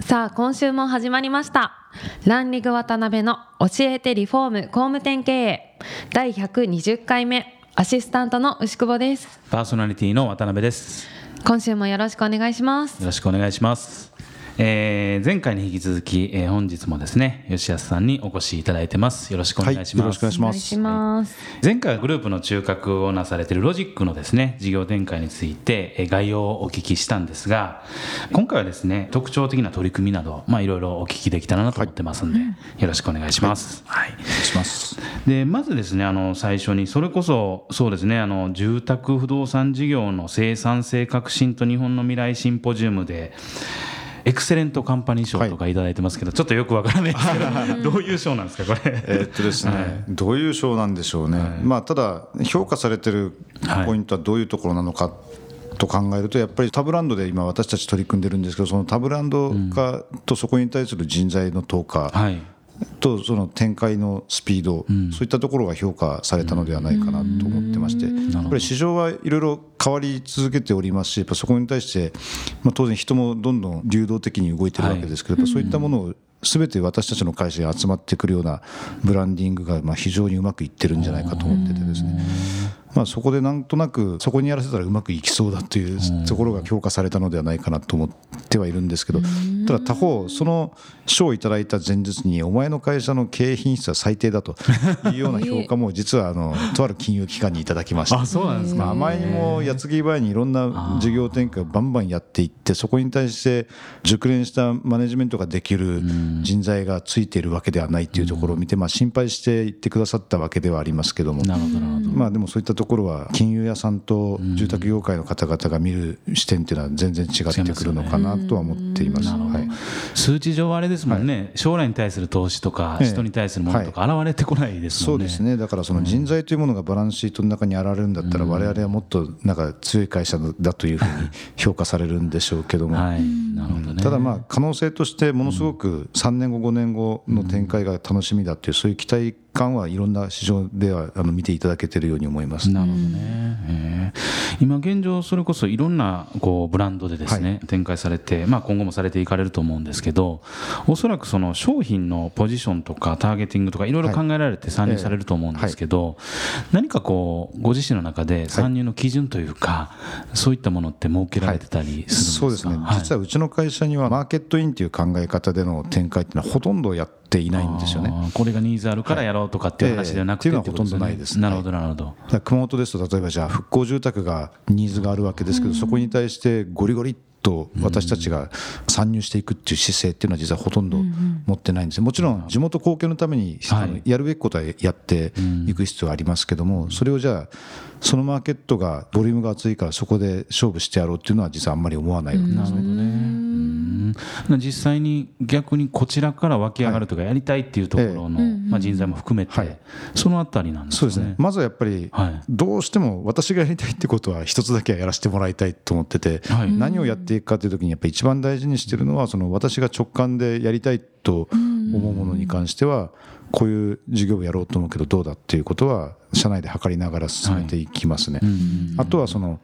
さあ今週も始まりました。ランリング渡辺の教えてリフォーム工務店経営。第120回目アシスタントの牛久保です。パーソナリティの渡辺です。今週もよろしくお願いします。よろしくお願いしますえー、前回に引き続き、えー、本日もですね吉安さんにお越しいただいてます。よろしくお願いします、はい、よろしくお願いします。前回はグループの中核をなされているロジックのですね事業展開について、えー、概要をお聞きしたんですが今回はですね特徴的な取り組みなどまあいろいろお聞きできたらなと思ってますんで、はい、よろしくお願いします、はい、はい、お願いします。でまずですねあの最初にそれこそそうですねあの住宅不動産事業の生産性革新と日本の未来シンポジウムでエクセレントカンパニー賞とか頂いてますけど、はい、ちょっとよくわからないですけどどういう賞なんですかこれ？えっとですね、はい、どういう賞なんでしょうね、はい、まあただ評価されてるポイントはどういうところなのか、と考えるとやっぱりタブランドで今私たち取り組んでるんですけどそのタブランド化とそこに対する人材の投下、とその展開のスピード、うん、そういったところが評価されたのではないかなと思ってまして、やっぱり市場はいろいろ変わり続けておりますし、やっぱそこに対して、まあ、当然、人もどんどん流動的に動いてるわけですけど、はい、そういったものをすべて私たちの会社に集まってくるようなブランディングがまあ非常にうまくいってるんじゃないかと思っててですね。まあ、そこでなんとなくそこにやらせたらうまくいきそうだというところが評価されたのではないかなと思ってはいるんですけどただ他方その賞をいただいた前日にお前の会社の経営品質は最低だというような 評価も実はあのとある金融機関にいただきましたあそうなんですか、あまりにも矢継ぎ早にいろんな事業展開をバンバンやっていってそこに対して熟練したマネジメントができる人材がついているわけではないというところを見て、まあ、心配して言ってくださったわけではありますけども。まあでもそういったところは金融屋さん。と住宅業界の方々が見る視点っていうのは全然違ってくるのかなとは思ってい。ます。はい、数値上はあれですもんね、はい、将来に対する投資とか、人に対するものとか現れてこないですもんね、そうですね。だからその人材というものがバランスシートの中に現れるんだったら、われわれはもっとなんか強い会社だというふうに評価されるんでしょうけども、はい。なるほどね、ただまあ可能性としてものすごく3年後5年後の展開が楽しみだっていうそういう期待感はいろんな市場ではあの見ていただけているように思います。なるほどね、今現状それこそいろんなこうブランドでですね、はい、展開されて、まあ、今後もされていかれると思うんですけどおそらくその商品のポジションとかターゲティングとかいろいろ考えられて参入されると思うんですけど、はいえ。ー、何かこうご自身の中で参入の基準というか、そういったものって設けられてたりするんですか、そうですね、実はうちの会社にはマーケットインという考え方での展開っていうのはほとんどやっていないんですよね。これがニーズあるからやろうとかっていう話ではなくて、はい、っていうのはほとんどないです、ね、なるほどなるほど。熊本ですと例えばじゃあ復興住宅がニーズがあるわけですけど、そこに対してゴリゴリと私たちが参入していくっていう姿勢っていうのは実はほとんど持ってないんですもちろん地元貢献のためにやるべきことはやっていく必要はありますけどもそれをじゃあそのマーケットがボリュームが厚いからそこで勝負してやろうっていうのは実はあんまり思わないわけですね。実際に逆にこちらから湧き上がるとかやりたいっていうところの、まあ、人材も含めて、そのあたりなんですね。そうですね。まずはやっぱりどうしても私がやりたいってことは一つだけはやらせてもらいたいと思ってて、何をやっていくかという時にやっぱり一番大事にしてるのはその私が直感でやりたいと思うものに関してはこういう事業をやろうと思うけどどうだっていうことは社内で測りながら進めていきますね。あとはその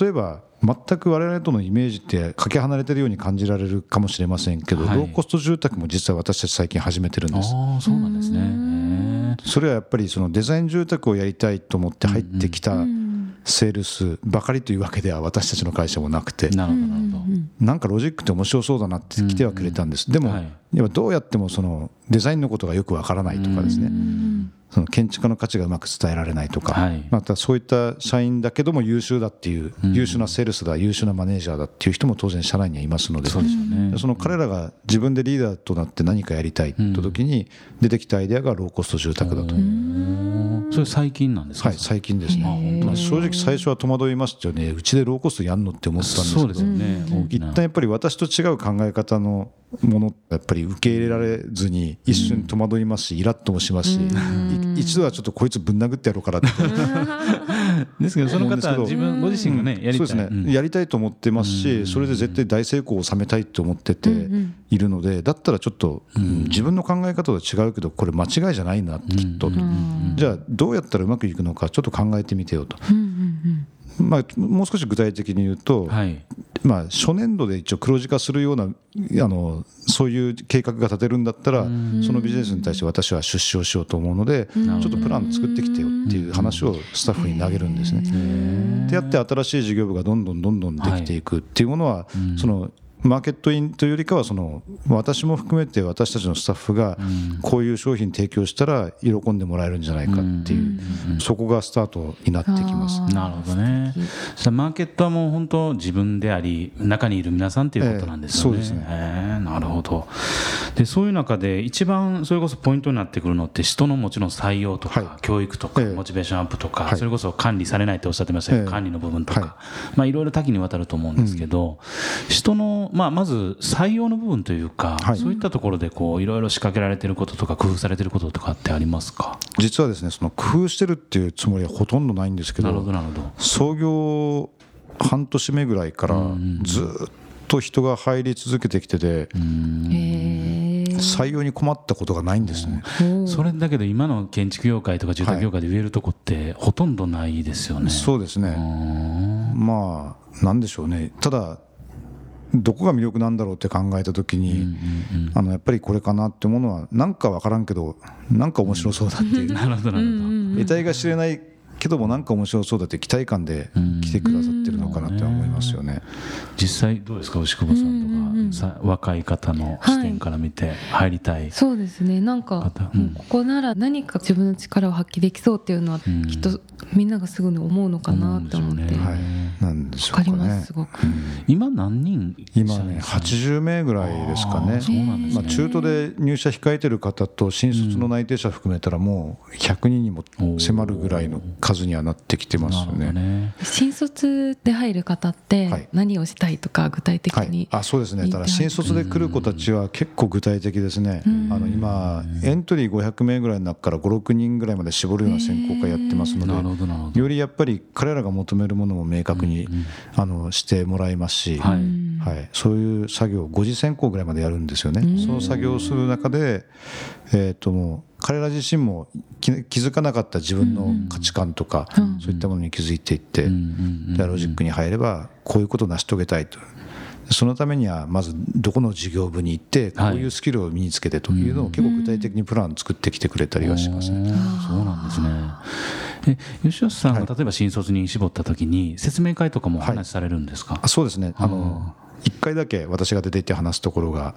例えば全く我々とのイメージってかけ離れてるように感じられるかもしれませんけど、はい、ローコスト住宅も実は私たち最近始めてるんです。あそうなんですね。それはやっぱりそのデザイン住宅をやりたいと思って入ってきたセールスばかりというわけでは私たちの会社もなくてなるほどなん。かロジックって面白そうだなって来てはくれたんです、でも、はい、どうやってもそのデザインのことがよくわからないとかですね、その建築家の価値がうまく伝えられないとか、はい、またそういった社員だけども優秀だっていう、優秀なセールスだ優秀なマネージャーだっていう人も当然社内にはいますので。その彼らが自分でリーダーとなって何かやりたいと時に出てきたアイデアがローコスト住宅だと。それ最近なんですか？はい最近ですね、まあ、正直最初は戸惑いましたよね。うちでローコストやんのって思ったんですけど、ね、一旦やっぱり私と違う考え方のものやっぱり受け入れられずに一瞬戸惑いますしイラッともしますし一度はちょっとこいつぶん殴ってやろうかなって。ですけどその方は自分ご自身がねやりたい、そうですね、やりたいと思ってますしそれで絶対大成功を収めたいと思ってているのでだったらちょっと自分の考え方とは違うけどこれ間違いじゃないなきっと。じゃあどうやったらうまくいくのかちょっと考えてみてよと。まあ、もう少し具体的に言うと、はい、まあ、初年度で一応黒字化するようなあのそういう計画が立てるんだったらそのビジネスに対して私は出資をしようと思うのでちょっとプラン作ってきてよっていう話をスタッフに投げるんですね。でやって新しい事業部がどんどんどんどんできていくっていうものは、そのマーケットインというよりかはその私も含めて私たちのスタッフがこういう商品提供したら喜んでもらえるんじゃないかっていうそこがスタートになってきます。なるほどね。マーケットはもう本当自分であり中にいる皆さんということなんですよね、えー、そうですね、えー、なるほど。でそういう中で一番それこそポイントになってくるのって人のもちろん採用とか、はい、教育とか、モチベーションアップとか、はい、それこそ管理されないっておっしゃってましたけど、えー、管理の部分とか、はい、まあいろいろ多岐にわたると思うんですけど、うん、人のまあ、まず採用の部分というか、はい、そういったところでこういろいろ仕掛けられてることとか工夫されてることとかってありますか？実はですねその工夫してるっていうつもりはほとんどないんですけど創業半年目ぐらいからずっと人が入り続けてきてて採用に困ったことがないんですね。それだけど今の建築業界とか住宅業界で言えるとこってほとんどないですよね、はい、そうですね。まあなんでしょうね。ただどこが魅力なんだろうって考えた時に、あのやっぱりこれかなってものはなんか分からんけどなんか面白そうだっていう、なるほどなるほど。得体が知れないけどもなんか面白そうだって期待感で来てくださってるのかなって思いますよね。実際どうですか牛久保さんとか、さ若い方の視点から見て入りたい、はい、そうですね。なんか、うん、ここなら何か自分の力を発揮できそうっていうのは、きっとみんながすぐに思うのかなって思って、ね、はい、なんでしょうか、ね、かりますすごく、うん、今何人今ね80名ぐらいですかね。そうなんですね、まあ、中途で入社控えてる方と新卒の内定者含めたらもう100人にも迫るぐらいの数にはなってきてますよね。ね新卒で入る方って何をしたいとか具体的に、はい。はい、あそうですね。ただ新卒で来る子たちは結構具体的ですね。あの今エントリー500名ぐらいの中から56人ぐらいまで絞るような選考会やってますのでよりやっぱり彼らが求めるものも明確に、あのしてもらいますし、はい。はい、そういう作業5次選考ぐらいまでやるんですよね。その作業をする中で、えー、ともう彼ら自身も気づかなかった自分の価値観とか、そういったものに気づいていって、ロジックに入ればこういうことを成し遂げたいと。そのためにはまずどこの事業部に行ってこういうスキルを身につけてというのを結構具体的にプラン作ってきてくれたりはします、ね、そうなんですね。え吉吉さんが例えば新卒に絞った時に説明会とかもお話しされるんですか、はい、あそうですね。あの1回だけ私が出て行って話すところが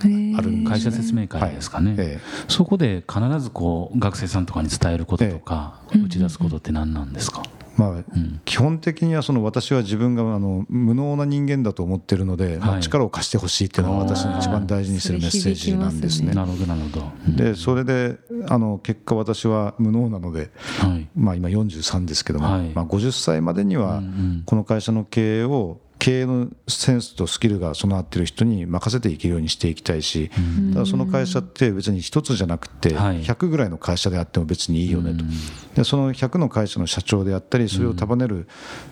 ある会社説明会ですかね、はい。えー、そこで必ずこう学生さんとかに伝えることとか、えー、打ち出すことって何なんですか、まあ、うん、基本的にはその私は自分があの無能な人間だと思ってるので、はい、まあ、力を貸してほしいっていうのは私の一番大事にするメッセージなんですね。なるほどなるほど。でそれであの結果私は無能なので、はい、まあ今43ですけども、はい、まあ、50歳までにはこの会社の経営を経営のセンスとスキルが備わっている人に任せていけるようにしていきたいし、ただその会社って別に1つじゃなくて100ぐらいの会社であっても別にいいよねと、でその100の会社の社長であったりそれを束ねる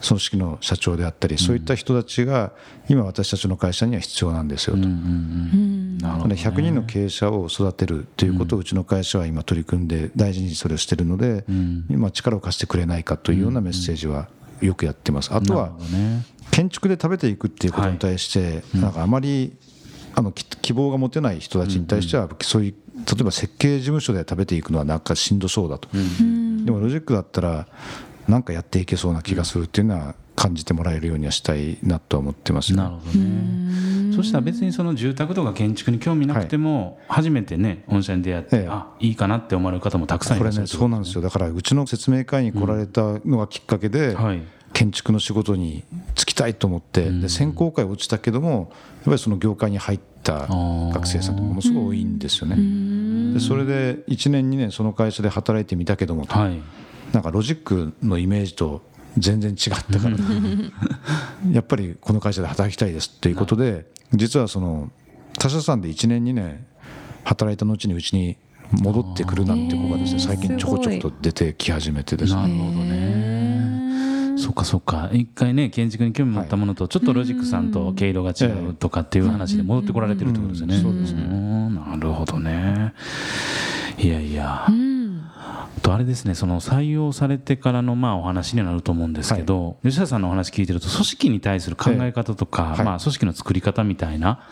組織の社長であったり、そういった人たちが今私たちの会社には必要なんですよと。なので100人の経営者を育てるということをうちの会社は今取り組んで大事にそれをしてるので、今力を貸してくれないかというようなメッセージはよくやってます。あとは建築で食べていくっていうことに対して、なんかあまりあの希望が持てない人たちに対しては、そういう例えば設計事務所で食べていくのはなんかしんどそうだと、でもロジックだったらなんかやっていけそうな気がするっていうのは感じてもらえるようにはしたいなと思ってます、ね、なるほどね。そしたら別にその住宅とか建築に興味なくても、初めてね御社に出会って、あいいかなって思われる方もたくさんいらっしゃる、ね、そうなんですよ。だからうちの説明会に来られたのがきっかけで、はい建築の仕事に就きたいと思って、で選考会落ちたけどもやっぱりその業界に入った学生さんってものすごい多いんですよね。でそれで1年2年その会社で働いてみたけども、はい、なんかロジックのイメージと全然違ったから。やっぱりこの会社で働きたいですっていうことで実はその他社さんで1年2年働いた後にうちに戻ってくるなんて子がですね最近ちょこちょこと出てき始めてですね。なるほどねそっかそっか。一回ね建築に興味持ったものとちょっとロジックさんと毛色が違うとかっていう話で戻ってこられてるってことですよね。そうですね。なるほどね。いやいや。とあれですねその採用されてからのまあお話になると思うんですけど、はい、吉田さんのお話聞いてると組織に対する考え方とか、まあ、組織の作り方みたいな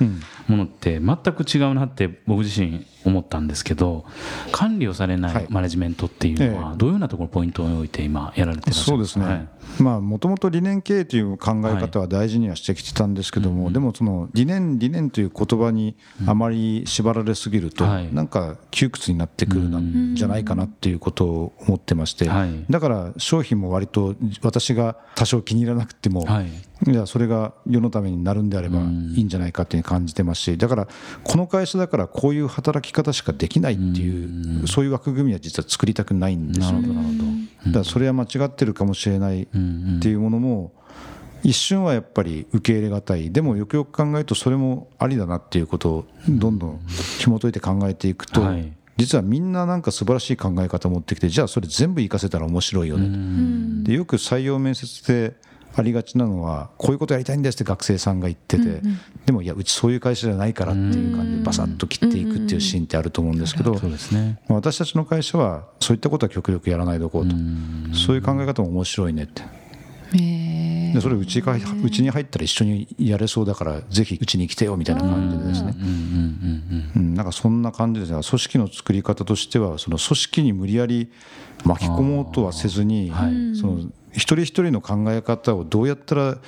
ものって全く違うなって僕自身思ったんですけど管理をされないマネジメントっていうのはどういうようなところポイントを置いて今やられてますか？そうですね、はい。まあもともと理念経営という考え方は大事にはしてきてたんですけども、でもその理念理念という言葉にあまり縛られすぎると、なんか窮屈になってくるん。じゃないかなっていうことを思ってまして、だから商品も割と私が多少気に入らなくても、じゃあそれが世のためになるんであればいいんじゃないかっていう感じてますしだからこの会社だからこういう働き方しかできないっていうそういう枠組みは実は作りたくないんですよ。ね。だからそれは間違ってるかもしれないっていうものも一瞬はやっぱり受け入れがたい。でもよくよく考えるとそれもありだなっていうことをどんどん紐解いて考えていくと、実はみんななんか素晴らしい考え方を持ってきてじゃあそれ全部活かせたら面白いよね。でよく採用面接でありがちなのはこういうことやりたいんですって学生さんが言ってて、うんうん、でもいやうちそういう会社じゃないからっていう感じでバサッと切っていくっていうシーンってあると思うんですけど、そうですね、私たちの会社はそういったことは極力やらないでおこうと。そういう考え方も面白いねって。でそれうちかうちに入ったら一緒にやれそうだからぜひうちに来てよみたいな感じでですね。なんかそんな感じですね。組織の作り方としてはその組織に無理やり巻き込もうとはせずに、その一人一人の考え方をどうやったら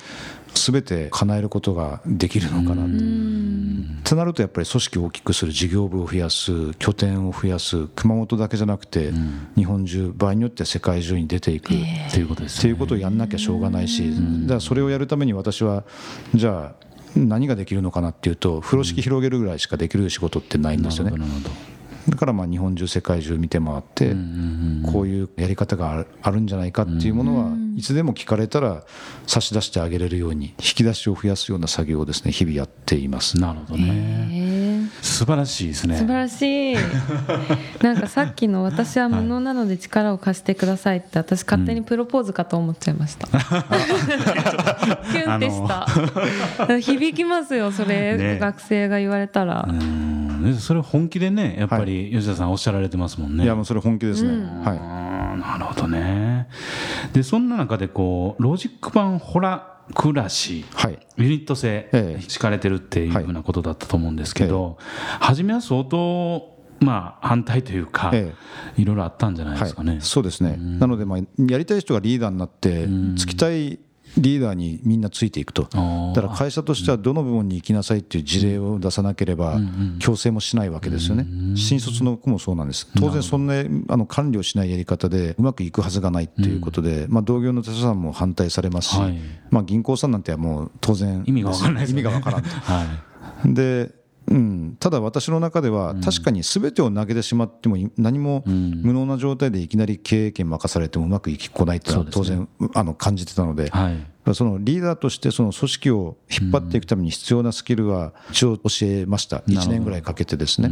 全て叶えることができるのかなってなるとやっぱり組織を大きくする事業部を増やす拠点を増やす熊本だけじゃなくて日本中場合によっては世界中に出ていくっていうことです、っていうことをやんなきゃしょうがないしだからそれをやるために私はじゃあ何ができるのかなっていうと風呂敷広げるぐらいしかできる仕事ってないんですよね。だからまあ日本中世界中見て回ってこういうやり方があるんじゃないかっていうものはいつでも聞かれたら差し出してあげれるように引き出しを増やすような作業をですね日々やっています。なるほどね。素晴らしいですね。素晴らしい。なんかさっきの「私は無能なので力を貸してください」って私勝手にプロポーズかと思っちゃいました、キュンってした。響きますよそれ、ね、学生が言われたらそれ本気でねやっぱり吉田さんおっしゃられてますもんね、いやもうそれ本気ですね、うん、はい。なるほどね。でそんな中でこうロジック版ホラ暮らし、はい、ユニット制敷かれてるっていうふうなことだったと思うんですけど、ええ、初めは相当まあ、反対というか、ええ、いろいろあったんじゃないですかね。はい、そうですね、なので、まあ、やりたい人がリーダーになって、つきたいリーダーにみんなついていくと、だから会社としてはどの部分に行きなさいっていう事例を出さなければ、強制もしないわけですよね、新卒の子もそうなんです、当然、そんなあの管理をしないやり方でうまくいくはずがないということで、まあ、同業の他社さんも反対されますし、まあ、銀行さんなんてはもう当然、意味が分からない、意味が分からんと。はい。でうん、ただ私の中では確かに全てを投げてしまっても何も無能な状態でいきなり経営権任されてもうまくいきこないというのは当然あの感じてたので、そのリーダーとしてその組織を引っ張っていくために必要なスキルは一応教えました。1年ぐらいかけてですね。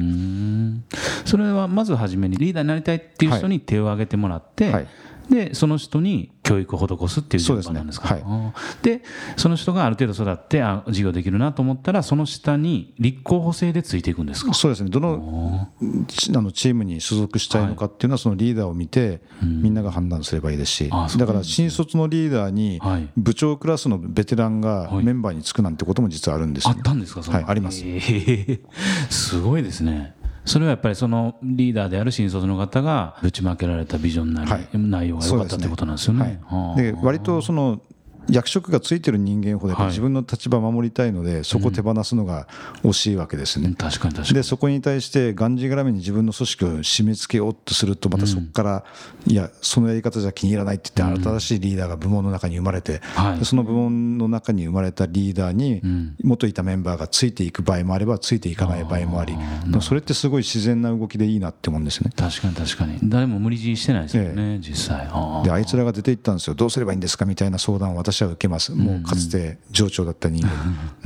それはまず初めにリーダーになりたいっていう人に手を挙げてもらって、はい。でその人に教育を施すっていう順番なんですか、ね。はい、でその人がある程度育ってあ授業できるなと思ったらその下に立候補制でついていくんですか？そうですね。どのあのチームに所属したいのかっていうのはそのリーダーを見てみんなが判断すればいいですし、だから新卒のリーダーに部長クラスのベテランがメンバーにつくなんてことも実はあるんですよ、あったんですか？はいあります、えー、すごいですねそれはやっぱりそのリーダーである新卒の方がぶちまけられたビジョンなり、はい、内容が良かったということなんですよね。はい、で割とその役職がついてる人間ほど自分の立場を守りたいので、そこを手放すのが惜しいわけですね。確かに確かに。でそこに対してがんじがらめに自分の組織を締め付けようとするとまたそこから、いやそのやり方じゃ気に入らないって言って新しいリーダーが部門の中に生まれて、その部門の中に生まれたリーダーに元いたメンバーがついていく場合もあればついていかない場合もありそれってすごい自然な動きでいいなって思うんですね。確かに確かに。誰も無理強いしてないですよね、実際。であいつらが出ていったんですよ。どうすればいいんですかみたいな相談を私は受けます。もうかつて上長だった人間。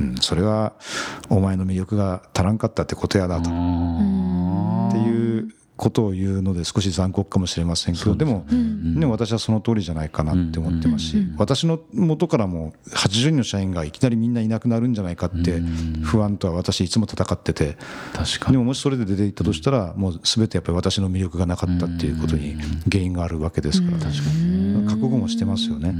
うん、それはお前の魅力が足らんかったってことやなと。うことを言うので少し残酷かもしれませんけどでも、でも私はその通りじゃないかなって思ってますし、私の元からも80人の社員がいきなりみんないなくなるんじゃないかって不安とは私いつも戦ってて。でももしそれで出ていったとしたらもう全てやっぱり私の魅力がなかったっていうことに原因があるわけですから覚悟もしてますよね。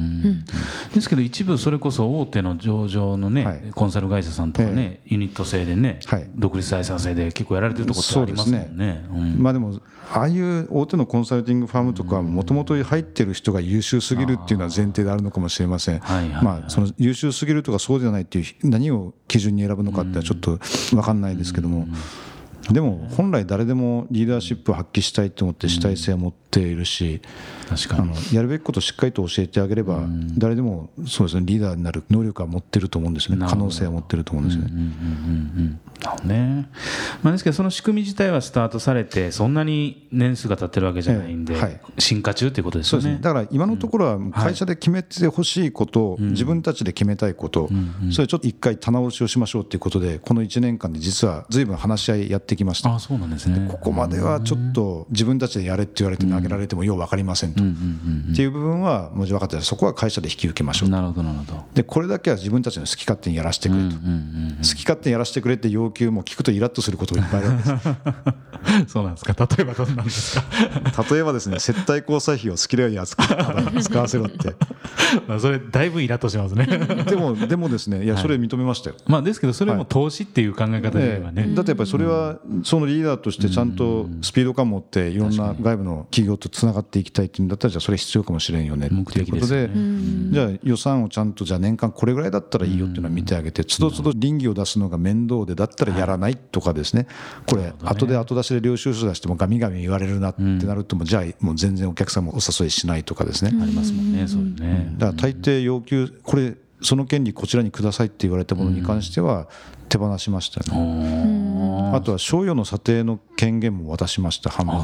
ですけど一部それこそ大手の上場のね、コンサル会社さんとかね、ユニット制でね、独立採算制で結構やられてるところってありますもんね。まあでももああいう大手のコンサルティングファームとかもともと入ってる人が優秀すぎるっていうのは前提であるのかもしれません、まあ、その優秀すぎるとかそうじゃないっていう何を基準に選ぶのかってちょっと分かんないですけども。でも本来誰でもリーダーシップを発揮したいと思って主体性を持っているし、あのやるべきことをしっかりと教えてあげれば誰でもそうですねリーダーになる能力は持ってると思うんですね。可能性は持ってると思うんですね。なるほどね、まあ、ですけどその仕組み自体はスタートされてそんなに年数が経ってるわけじゃないんで、はい、進化中ということですよね、ね、だから今のところは会社で決めてほしいこと、うん、自分たちで決めたいこと、うん、それちょっと一回棚卸しをしましょうということでこの1年間で実はずいぶん話し合いやってきました。あそうなんですね。ここまではちょっと自分たちでやれって言われて投げられてもよう分かりませんと、っていう部分はもちろん分かってそこは会社で引き受けましょう。なるほどなるほど。でこれだけは自分たちの好き勝手にやらせてくれと、好き勝手にやらせてくれって要求も聞くとイラッとすることがいっぱいある。んですそうなんですか。例えばどんなんですか？例えばですね接待交際費を好きなように扱使わせろって。それだいぶイラッとしますね。でもでもですねいやそれ認めましたよ、まあ、ですけどそれも投資っていう考え方で言えばね、だってやっぱりそれはそのリーダーとしてちゃんとスピード感を持っていろんな外部の企業とつながっていきたいっていうんだったらじゃあそれ必要かもしれんよねっていうことでじゃあ予算をちゃんとじゃあ年間これぐらいだったらいいよっていうのは見てあげてつどつど倫理を出すのが面倒でだったらやらないとかですね。これ後で後出しで領収書出してもガミガミ言われるなってなるともじゃあもう全然お客さんもお誘いしないとかですね。ありますもんねそうね。だから大抵要求これその権利こちらにくださいって言われたものに関しては手放しましたね、あとは賞与の査定の権限も渡しました。半分。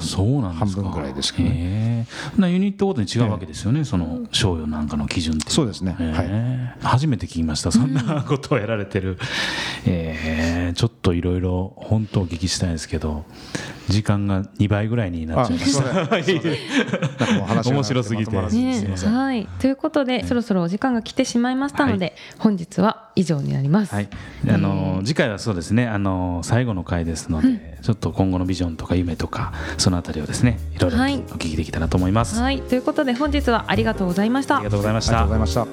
半分ぐらいですけどねユニットごとに違うわけですよね、その賞与なんかの基準ってそうですね、はい、初めて聞きましたそんなことをやられてる、えー、ちょっといろいろ本当お聞きしたいんですけど時間が2倍ぐらいになっちゃいました。面白すぎて、ね、はい。ということで、そろそろお時間が来てしまいましたので、はい、本日は以上になります、はい、あの次回はそうですね。あの最後の回ですので、うん、ちょっと今後のビジョンとか夢とかそのあたりをですねいろいろお聞きできたらと思います、はい、ということで本日はありがとうございました。ありがとうございました。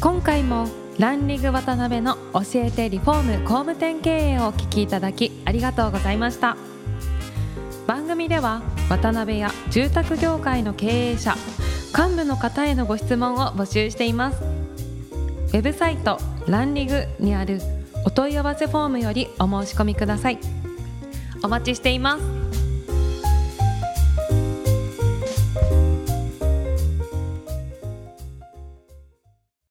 今回もランリング渡辺の教えてリフォーム工務店経営をお聞きいただきありがとうございました。番組では渡辺や住宅業界の経営者幹部の方へのご質問を募集しています。ウェブサイトランリグにあるお問い合わせフォームよりお申し込みください。お待ちしています。